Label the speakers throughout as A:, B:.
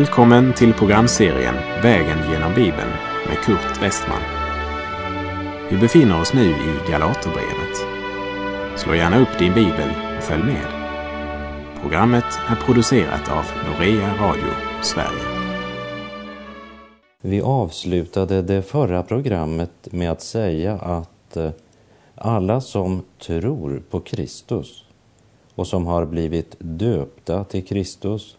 A: Välkommen till programserien Vägen genom Bibeln med Kurt Westman. Vi befinner oss nu i Galaterbrevet. Slå gärna upp din bibel och följ med. Programmet är producerat av Norea Radio Sverige.
B: Vi avslutade det förra programmet med att säga att eh, alla som tror på Kristus och som har blivit döpta till Kristus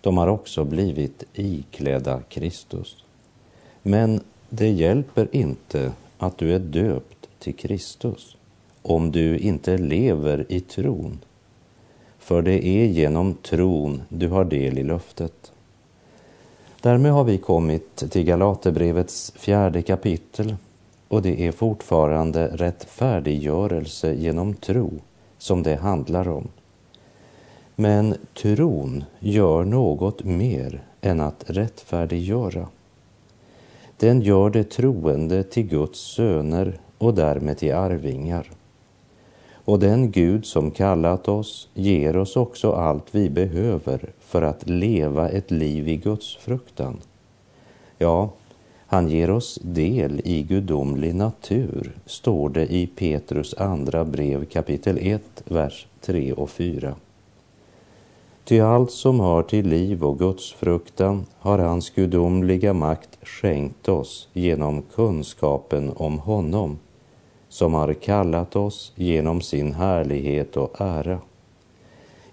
B: de har också blivit iklädda Kristus. Men det hjälper inte att du är döpt till Kristus om du inte lever i tron. För det är genom tron du har del i löftet. Därmed har vi kommit till Galaterbrevets fjärde kapitel och det är fortfarande rättfärdiggörelse genom tro som det handlar om. Men tron gör något mer än att rättfärdiggöra. Den gör det troende till Guds söner och därmed till arvingar. Och den Gud som kallat oss ger oss också allt vi behöver för att leva ett liv i Guds fruktan. Ja, han ger oss del i gudomlig natur, står det i Petrus andra brev kapitel 1, vers 3 och 4. Ty allt som hör till liv och gudsfruktan har hans gudomliga makt skänkt oss genom kunskapen om honom som har kallat oss genom sin härlighet och ära.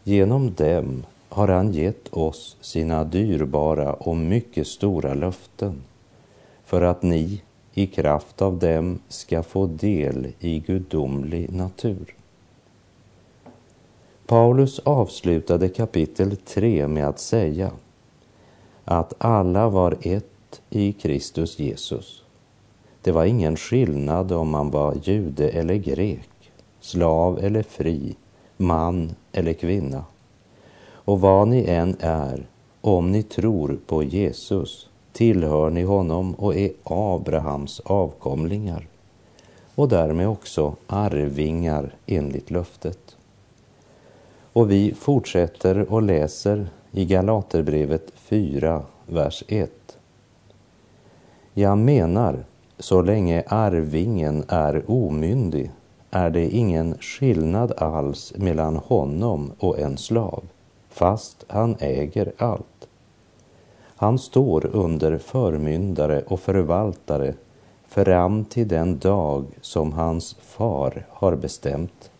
B: Genom dem har han gett oss sina dyrbara och mycket stora löften för att ni i kraft av dem ska få del i gudomlig natur. Paulus avslutade kapitel 3 med att säga att alla var ett i Kristus Jesus. Det var ingen skillnad om man var jude eller grek, slav eller fri, man eller kvinna. Och vad ni än är, om ni tror på Jesus, tillhör ni honom och är Abrahams avkomlingar och därmed också arvingar enligt löftet. Och vi fortsätter och läser i Galaterbrevet 4, vers 1. Jag menar, så länge arvingen är omyndig är det ingen skillnad alls mellan honom och en slav, fast han äger allt. Han står under förmyndare och förvaltare fram till den dag som hans far har bestämt.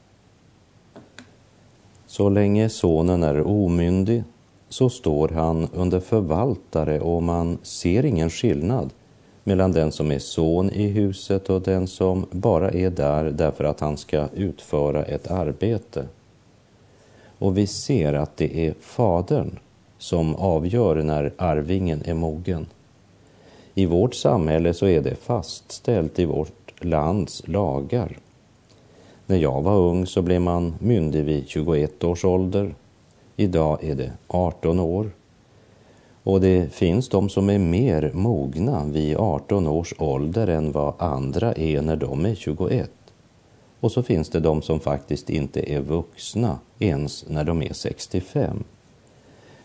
B: Så länge sonen är omyndig så står han under förvaltare och man ser ingen skillnad mellan den som är son i huset och den som bara är där därför att han ska utföra ett arbete. Och vi ser att det är fadern som avgör när arvingen är mogen. I vårt samhälle så är det fastställt i vårt lands lagar när jag var ung så blev man myndig vid 21 års ålder. Idag är det 18 år. Och det finns de som är mer mogna vid 18 års ålder än vad andra är när de är 21. Och så finns det de som faktiskt inte är vuxna ens när de är 65.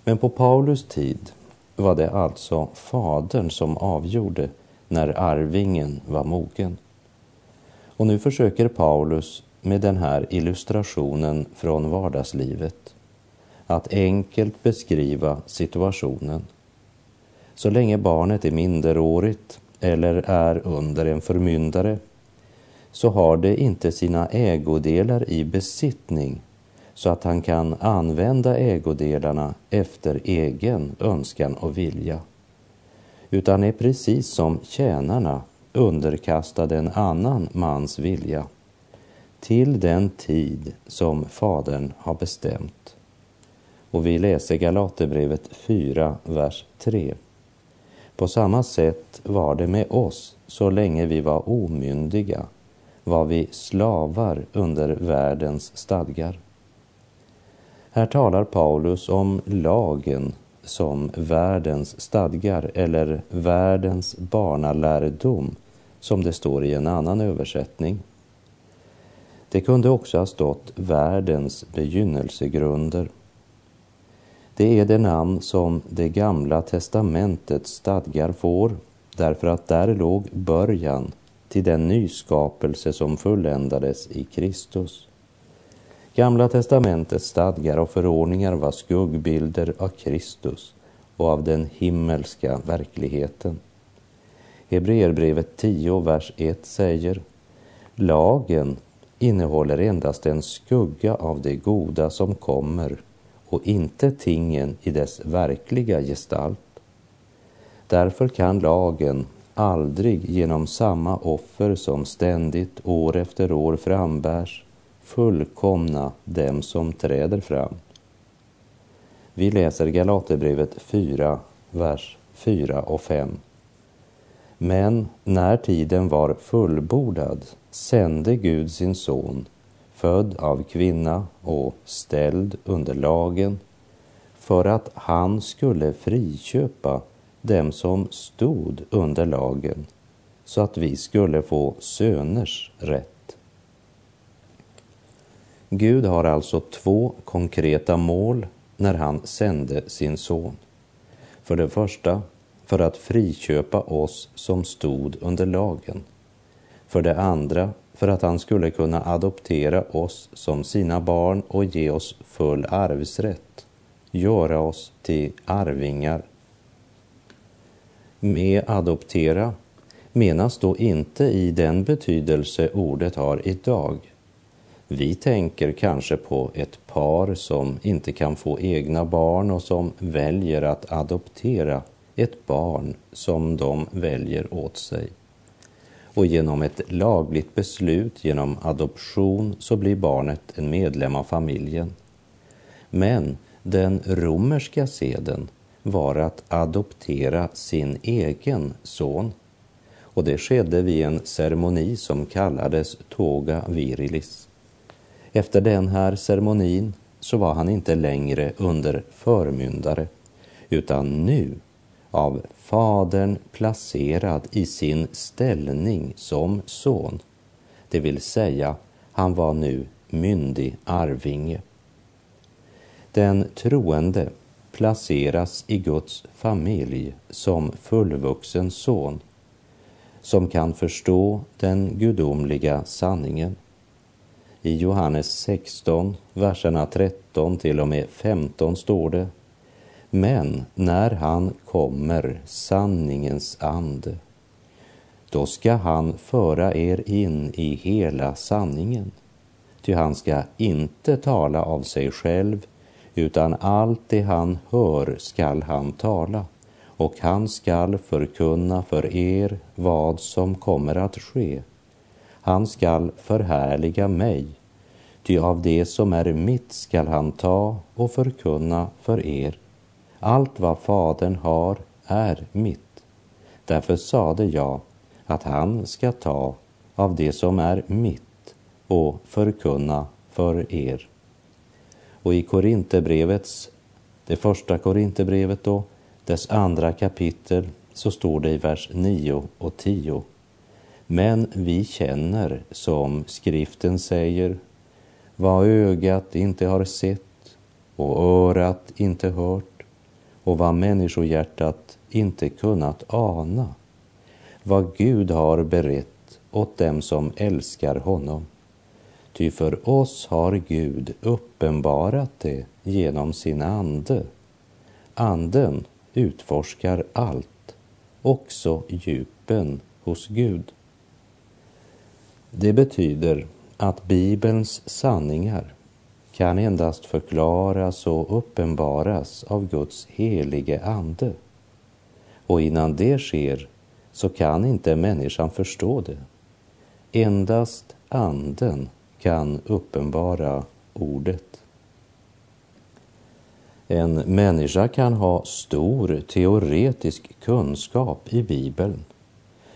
B: Men på Paulus tid var det alltså fadern som avgjorde när arvingen var mogen. Och nu försöker Paulus med den här illustrationen från vardagslivet. Att enkelt beskriva situationen. Så länge barnet är minderårigt eller är under en förmyndare så har det inte sina ägodelar i besittning så att han kan använda ägodelarna efter egen önskan och vilja utan är precis som tjänarna underkastade en annan mans vilja till den tid som Fadern har bestämt. Och vi läser Galaterbrevet 4, vers 3. På samma sätt var det med oss så länge vi var omyndiga var vi slavar under världens stadgar. Här talar Paulus om lagen som världens stadgar eller världens barnalärdom som det står i en annan översättning. Det kunde också ha stått världens begynnelsegrunder. Det är det namn som det gamla testamentets stadgar får därför att där låg början till den nyskapelse som fulländades i Kristus. Gamla testamentets stadgar och förordningar var skuggbilder av Kristus och av den himmelska verkligheten. Hebreerbrevet 10, vers 1 säger Lagen innehåller endast en skugga av det goda som kommer och inte tingen i dess verkliga gestalt. Därför kan lagen aldrig genom samma offer som ständigt år efter år frambärs fullkomna dem som träder fram. Vi läser Galaterbrevet 4, vers 4 och 5. Men när tiden var fullbordad sände Gud sin son, född av kvinna och ställd under lagen, för att han skulle friköpa dem som stod under lagen, så att vi skulle få söners rätt. Gud har alltså två konkreta mål när han sände sin son. För det första för att friköpa oss som stod under lagen. För det andra för att han skulle kunna adoptera oss som sina barn och ge oss full arvsrätt, göra oss till arvingar. Med adoptera menas då inte i den betydelse ordet har idag. Vi tänker kanske på ett par som inte kan få egna barn och som väljer att adoptera ett barn som de väljer åt sig. Och genom ett lagligt beslut, genom adoption, så blir barnet en medlem av familjen. Men den romerska seden var att adoptera sin egen son. Och det skedde vid en ceremoni som kallades toga virilis. Efter den här ceremonin så var han inte längre under förmyndare, utan nu av Fadern placerad i sin ställning som son. Det vill säga, han var nu myndig arvinge. Den troende placeras i Guds familj som fullvuxen son som kan förstå den gudomliga sanningen. I Johannes 16, verserna 13 till och med 15 står det men när han kommer, sanningens ande, då ska han föra er in i hela sanningen. Ty han ska inte tala av sig själv, utan allt det han hör skall han tala, och han skall förkunna för er vad som kommer att ske. Han skall förhärliga mig, ty av det som är mitt skall han ta och förkunna för er. Allt vad Fadern har är mitt. Därför sade jag att han ska ta av det som är mitt och förkunna för er. Och i Korinthierbrevets, det första Korinthierbrevet då, dess andra kapitel, så står det i vers 9 och 10. Men vi känner, som skriften säger, vad ögat inte har sett och örat inte hört och vad människohjärtat inte kunnat ana. Vad Gud har berett åt dem som älskar honom. Ty för oss har Gud uppenbarat det genom sin ande. Anden utforskar allt, också djupen hos Gud. Det betyder att Bibelns sanningar kan endast förklaras och uppenbaras av Guds helige Ande. Och innan det sker så kan inte människan förstå det. Endast Anden kan uppenbara Ordet. En människa kan ha stor teoretisk kunskap i Bibeln,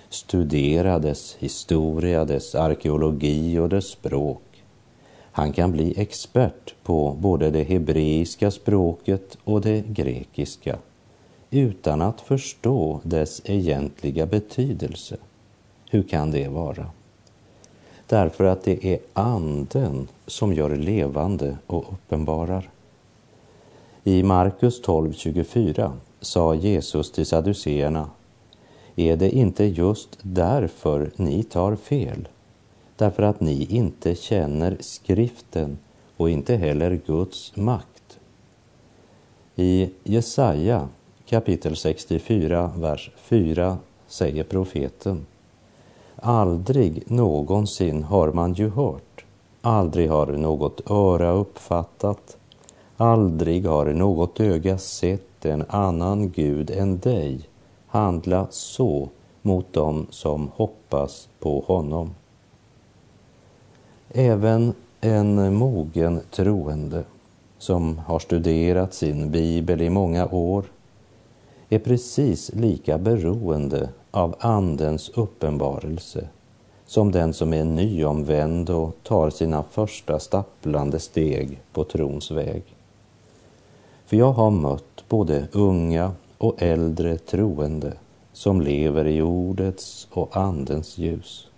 B: studera dess historia, dess arkeologi och dess språk han kan bli expert på både det hebreiska språket och det grekiska utan att förstå dess egentliga betydelse. Hur kan det vara? Därför att det är Anden som gör levande och uppenbarar. I Markus 12.24 sa Jesus till saduceerna, är det inte just därför ni tar fel? Därför att ni inte känner skriften och inte heller Guds makt. I Jesaja kapitel 64, vers 4 säger profeten Aldrig någonsin har man ju hört, aldrig har något öra uppfattat, aldrig har något öga sett en annan Gud än dig handla så mot dem som hoppas på honom. Även en mogen troende som har studerat sin bibel i många år är precis lika beroende av Andens uppenbarelse som den som är nyomvänd och tar sina första stapplande steg på trons väg. För jag har mött både unga och äldre troende som lever i ordets och Andens ljus.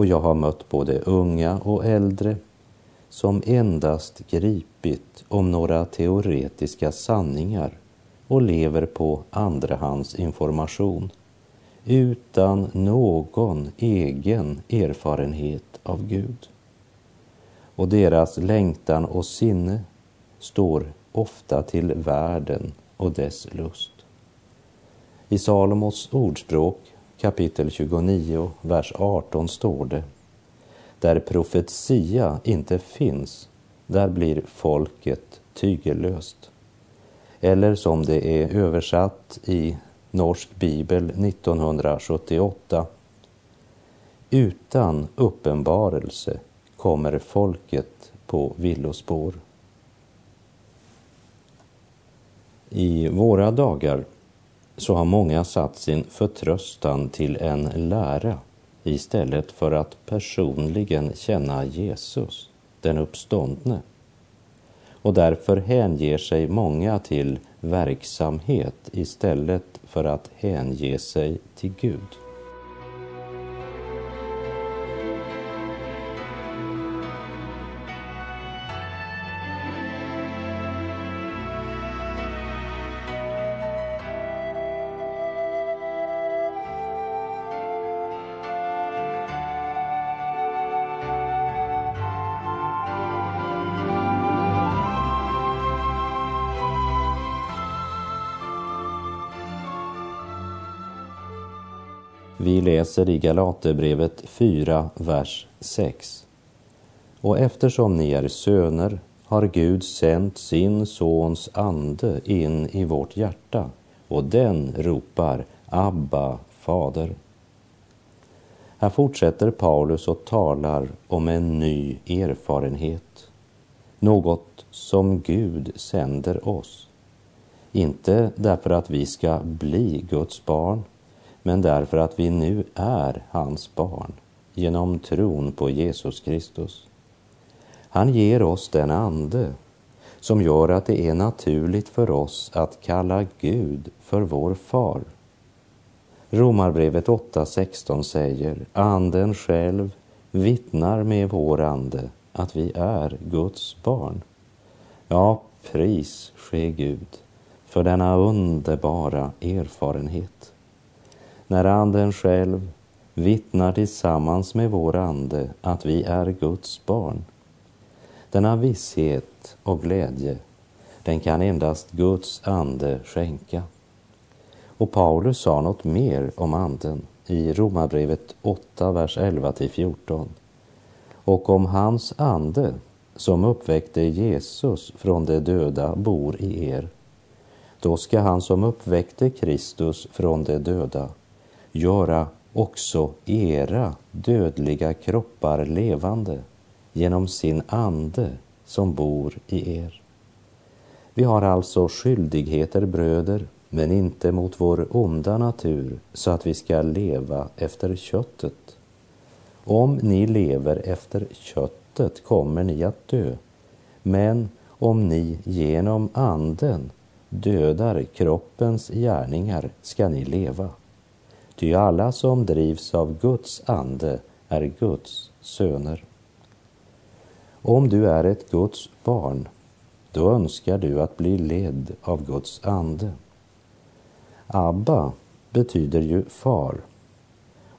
B: Och jag har mött både unga och äldre som endast gripit om några teoretiska sanningar och lever på andrahandsinformation utan någon egen erfarenhet av Gud. Och deras längtan och sinne står ofta till världen och dess lust. I Salomos ordspråk kapitel 29, vers 18 står det Där profetia inte finns, där blir folket tygellöst. Eller som det är översatt i Norsk bibel 1978. Utan uppenbarelse kommer folket på villospår. I våra dagar så har många satt sin förtröstan till en lära istället för att personligen känna Jesus, den uppståndne. Och därför hänger sig många till verksamhet istället för att hänge sig till Gud. Vi läser i Galaterbrevet 4, vers 6. Och eftersom ni är söner har Gud sänt sin sons ande in i vårt hjärta och den ropar Abba, fader. Här fortsätter Paulus och talar om en ny erfarenhet. Något som Gud sänder oss. Inte därför att vi ska bli Guds barn men därför att vi nu är hans barn genom tron på Jesus Kristus. Han ger oss den ande som gör att det är naturligt för oss att kalla Gud för vår far. Romarbrevet 8.16 säger Anden själv vittnar med vår ande att vi är Guds barn. Ja, pris ske Gud för denna underbara erfarenhet när Anden själv vittnar tillsammans med vår ande att vi är Guds barn. Denna visshet och glädje, den kan endast Guds ande skänka. Och Paulus sa något mer om anden i Romarbrevet 8, vers 11 till 14. Och om hans ande som uppväckte Jesus från de döda bor i er, då ska han som uppväckte Kristus från de döda göra också era dödliga kroppar levande genom sin ande som bor i er. Vi har alltså skyldigheter, bröder, men inte mot vår onda natur så att vi ska leva efter köttet. Om ni lever efter köttet kommer ni att dö, men om ni genom anden dödar kroppens gärningar ska ni leva. Ty alla som drivs av Guds ande är Guds söner. Om du är ett Guds barn då önskar du att bli ledd av Guds ande. Abba betyder ju far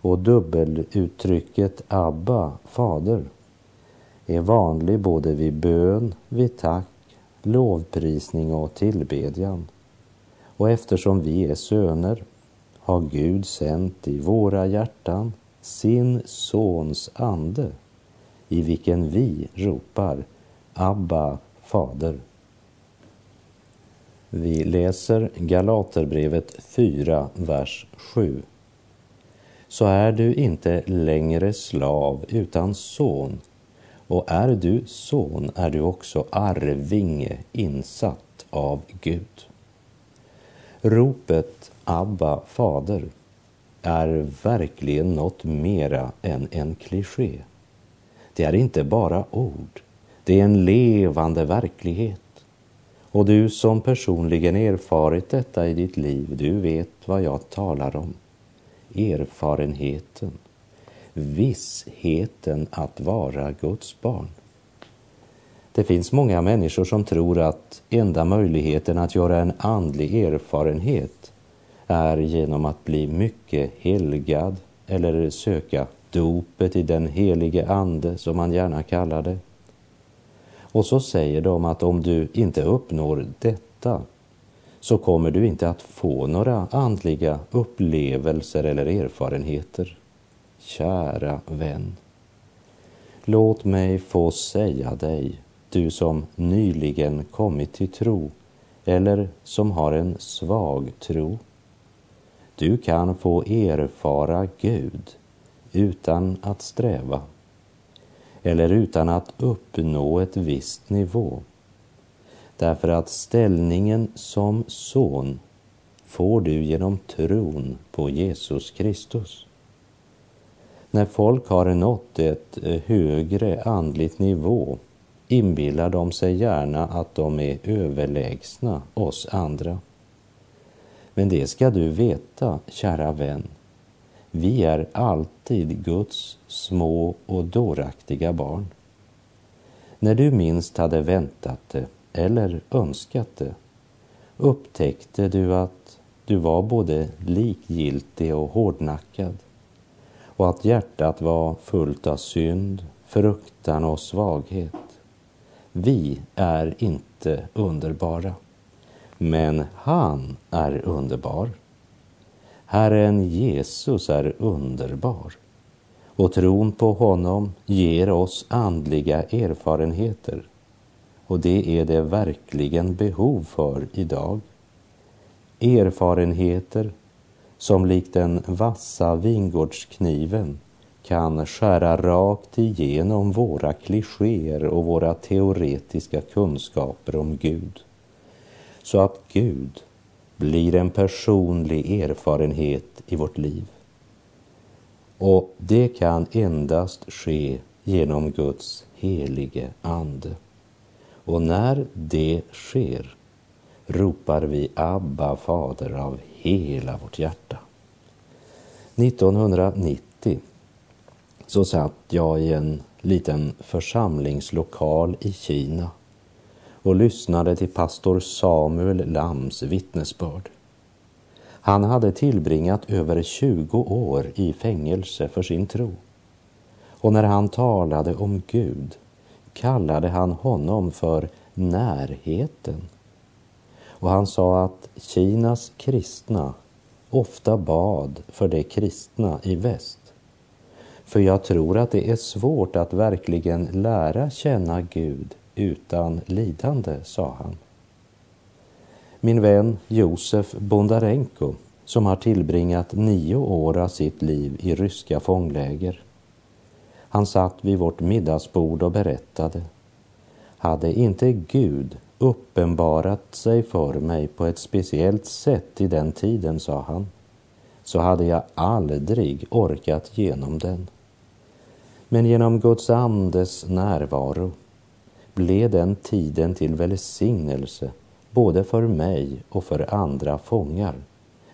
B: och dubbeluttrycket Abba, fader, är vanlig både vid bön, vid tack, lovprisning och tillbedjan. Och eftersom vi är söner har Gud sänt i våra hjärtan sin sons ande i vilken vi ropar Abba, Fader. Vi läser Galaterbrevet 4, vers 7. Så är du inte längre slav utan son och är du son är du också arvinge insatt av Gud. Ropet Abba, Fader är verkligen något mera än en kliché. Det är inte bara ord, det är en levande verklighet. Och du som personligen erfarit detta i ditt liv, du vet vad jag talar om. Erfarenheten, vissheten att vara Guds barn. Det finns många människor som tror att enda möjligheten att göra en andlig erfarenhet är genom att bli mycket helgad eller söka dopet i den helige ande som man gärna kallar det. Och så säger de att om du inte uppnår detta så kommer du inte att få några andliga upplevelser eller erfarenheter. Kära vän. Låt mig få säga dig, du som nyligen kommit till tro eller som har en svag tro. Du kan få erfara Gud utan att sträva eller utan att uppnå ett visst nivå. Därför att ställningen som son får du genom tron på Jesus Kristus. När folk har nått ett eh, högre andligt nivå inbillar de sig gärna att de är överlägsna oss andra. Men det ska du veta, kära vän, vi är alltid Guds små och dåraktiga barn. När du minst hade väntat det eller önskat det upptäckte du att du var både likgiltig och hårdnackad och att hjärtat var fullt av synd, fruktan och svaghet. Vi är inte underbara, men han är underbar. Herren Jesus är underbar och tron på honom ger oss andliga erfarenheter och det är det verkligen behov för idag. Erfarenheter som likt den vassa vingårdskniven kan skära rakt igenom våra klichéer och våra teoretiska kunskaper om Gud. Så att Gud blir en personlig erfarenhet i vårt liv. Och det kan endast ske genom Guds helige Ande. Och när det sker ropar vi Abba, Fader, av hela vårt hjärta. 1990 så satt jag i en liten församlingslokal i Kina och lyssnade till pastor Samuel Lams vittnesbörd. Han hade tillbringat över 20 år i fängelse för sin tro. Och när han talade om Gud kallade han honom för närheten. Och han sa att Kinas kristna ofta bad för de kristna i väst. För jag tror att det är svårt att verkligen lära känna Gud utan lidande, sa han. Min vän Josef Bondarenko, som har tillbringat nio år av sitt liv i ryska fångläger. Han satt vid vårt middagsbord och berättade. Hade inte Gud uppenbarat sig för mig på ett speciellt sätt i den tiden, sa han, så hade jag aldrig orkat genom den. Men genom Guds andes närvaro blev den tiden till välsignelse både för mig och för andra fångar,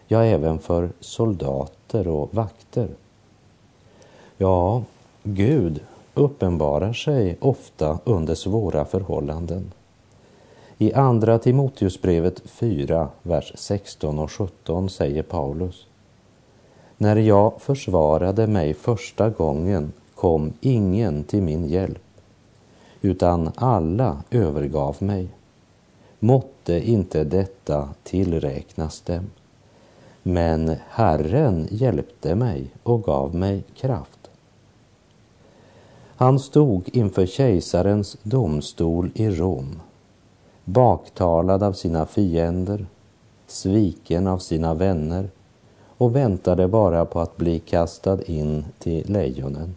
B: ja, även för soldater och vakter. Ja, Gud uppenbarar sig ofta under svåra förhållanden. I Andra Timoteusbrevet 4, vers 16 och 17 säger Paulus. När jag försvarade mig första gången kom ingen till min hjälp, utan alla övergav mig. Måtte inte detta tillräknas dem. Men Herren hjälpte mig och gav mig kraft. Han stod inför kejsarens domstol i Rom, baktalad av sina fiender, sviken av sina vänner och väntade bara på att bli kastad in till lejonen.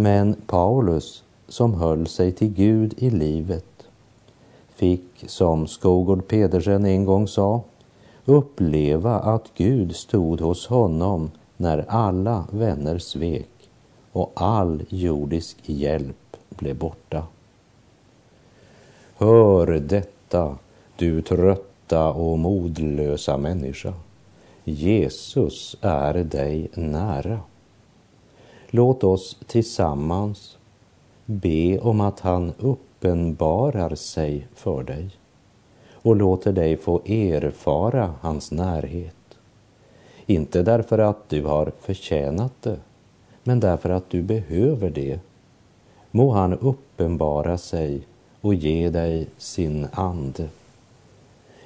B: Men Paulus, som höll sig till Gud i livet, fick, som Skogård Pedersen en gång sa, uppleva att Gud stod hos honom när alla vänner svek och all jordisk hjälp blev borta. Hör detta, du trötta och modlösa människa. Jesus är dig nära. Låt oss tillsammans be om att han uppenbarar sig för dig och låter dig få erfara hans närhet. Inte därför att du har förtjänat det, men därför att du behöver det. Må han uppenbara sig och ge dig sin ande,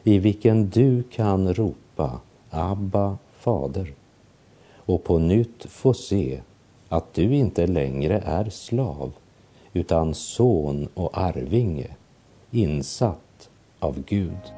B: i vilken du kan ropa Abba, Fader, och på nytt få se att du inte längre är slav, utan son och arvinge, insatt av Gud.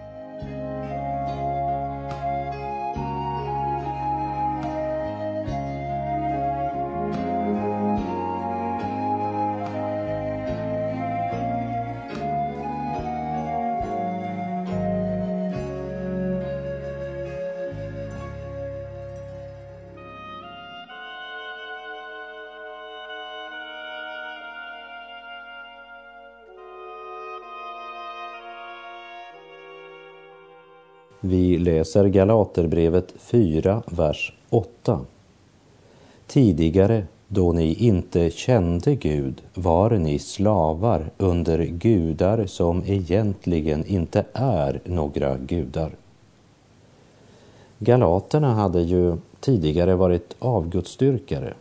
B: Vi läser Galaterbrevet 4, vers 8. Tidigare, då ni inte kände Gud, var ni slavar under gudar som egentligen inte är några gudar. Galaterna hade ju tidigare varit avgudsdyrkare.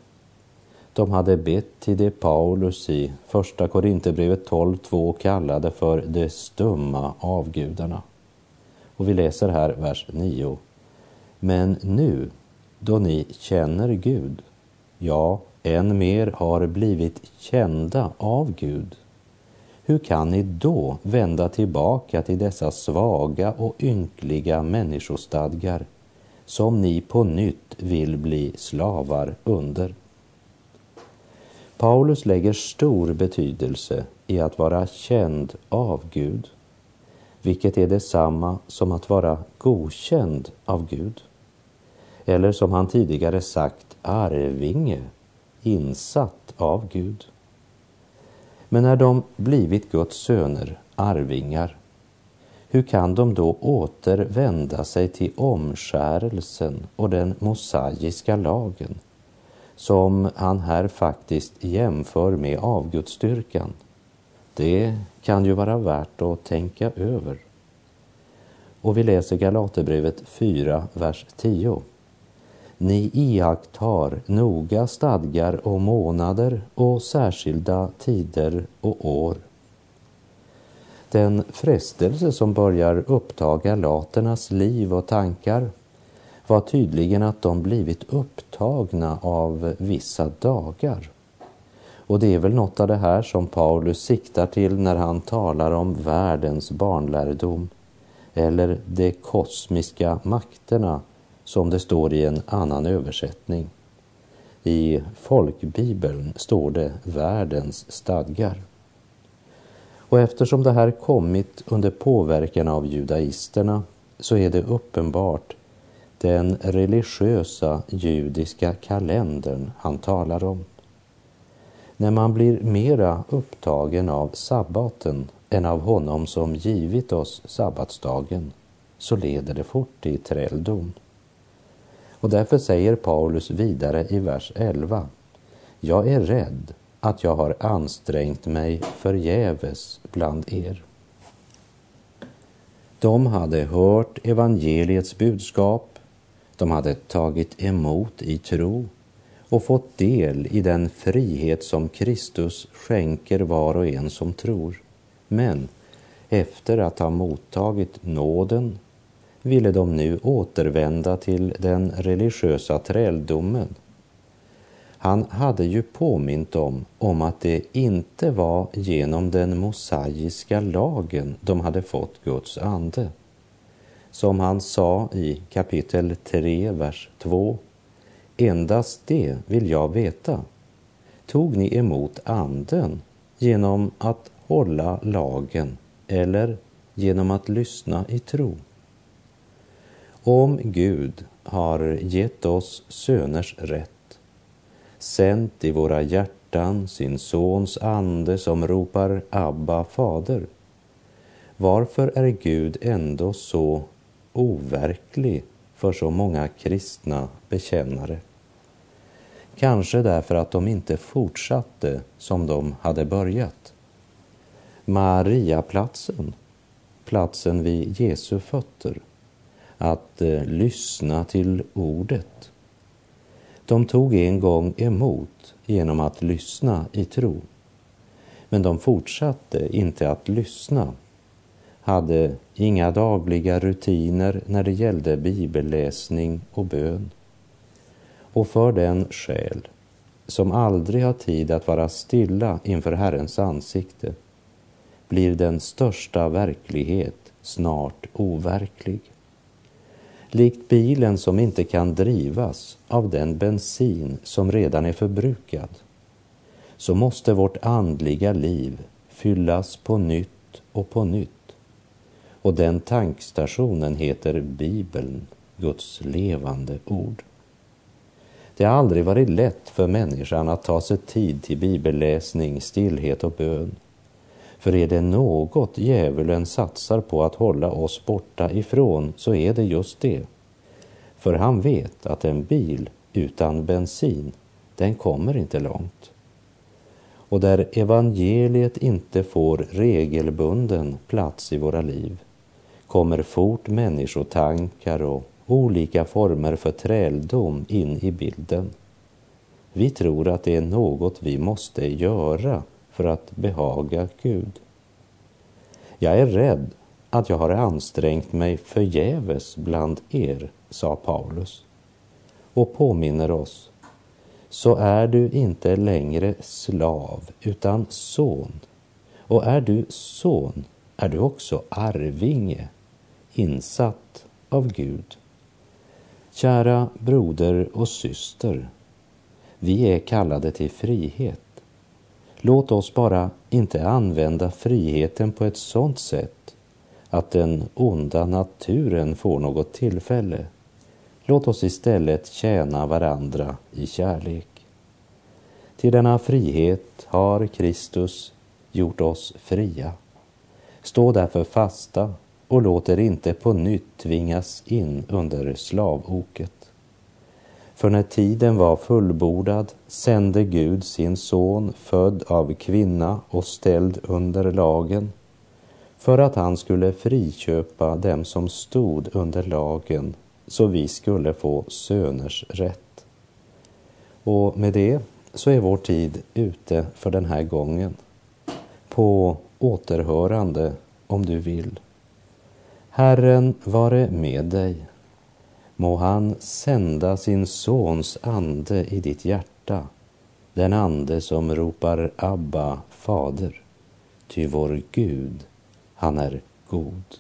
B: De hade bett till det Paulus i Första Korinthierbrevet 12.2 kallade för de stumma avgudarna. Och vi läser här vers 9. Men nu, då ni känner Gud, ja, än mer har blivit kända av Gud, hur kan ni då vända tillbaka till dessa svaga och ynkliga människostadgar som ni på nytt vill bli slavar under? Paulus lägger stor betydelse i att vara känd av Gud vilket är detsamma som att vara godkänd av Gud. Eller som han tidigare sagt, arvinge, insatt av Gud. Men när de blivit Guds söner, arvingar, hur kan de då återvända sig till omskärelsen och den mosaiska lagen, som han här faktiskt jämför med avgudsstyrkan? Det kan ju vara värt att tänka över. Och vi läser Galaterbrevet 4, vers 10. Ni iakttar noga stadgar och månader och särskilda tider och år. Den frestelse som börjar uppta galaternas liv och tankar var tydligen att de blivit upptagna av vissa dagar. Och det är väl något av det här som Paulus siktar till när han talar om världens barnlärdom eller de kosmiska makterna som det står i en annan översättning. I folkbibeln står det världens stadgar. Och eftersom det här kommit under påverkan av judaisterna så är det uppenbart den religiösa judiska kalendern han talar om. När man blir mera upptagen av sabbaten än av honom som givit oss sabbatsdagen, så leder det fort i träldom. Och därför säger Paulus vidare i vers 11. Jag är rädd att jag har ansträngt mig förgäves bland er. De hade hört evangeliets budskap, de hade tagit emot i tro och fått del i den frihet som Kristus skänker var och en som tror. Men efter att ha mottagit nåden ville de nu återvända till den religiösa träldomen. Han hade ju påmint dem om att det inte var genom den mosaiska lagen de hade fått Guds ande. Som han sa i kapitel 3, vers 2. Endast det vill jag veta. Tog ni emot anden genom att hålla lagen eller genom att lyssna i tro? Om Gud har gett oss söners rätt, sänt i våra hjärtan sin sons ande som ropar Abba, fader, varför är Gud ändå så overklig för så många kristna bekännare? Kanske därför att de inte fortsatte som de hade börjat. Mariaplatsen, platsen vid Jesu fötter, att eh, lyssna till ordet. De tog en gång emot genom att lyssna i tro. Men de fortsatte inte att lyssna, hade inga dagliga rutiner när det gällde bibelläsning och bön. Och för den själ som aldrig har tid att vara stilla inför Herrens ansikte blir den största verklighet snart overklig likt bilen som inte kan drivas av den bensin som redan är förbrukad, så måste vårt andliga liv fyllas på nytt och på nytt. Och den tankstationen heter Bibeln, Guds levande ord. Det har aldrig varit lätt för människan att ta sig tid till bibelläsning, stillhet och bön. För är det något djävulen satsar på att hålla oss borta ifrån så är det just det. För han vet att en bil utan bensin, den kommer inte långt. Och där evangeliet inte får regelbunden plats i våra liv kommer fort människotankar och olika former för träldom in i bilden. Vi tror att det är något vi måste göra för att behaga Gud. Jag är rädd att jag har ansträngt mig förgäves bland er, sa Paulus och påminner oss, så är du inte längre slav utan son. Och är du son är du också arvinge, insatt av Gud. Kära broder och syster, vi är kallade till frihet. Låt oss bara inte använda friheten på ett sådant sätt att den onda naturen får något tillfälle. Låt oss istället tjäna varandra i kärlek. Till denna frihet har Kristus gjort oss fria. Stå därför fasta och låt er inte på nytt tvingas in under slavoket. För när tiden var fullbordad sände Gud sin son, född av kvinna och ställd under lagen, för att han skulle friköpa dem som stod under lagen, så vi skulle få söners rätt. Och med det så är vår tid ute för den här gången. På återhörande om du vill. Herren vare med dig. Må han sända sin sons ande i ditt hjärta, den ande som ropar Abba, fader. Ty vår Gud, han är god.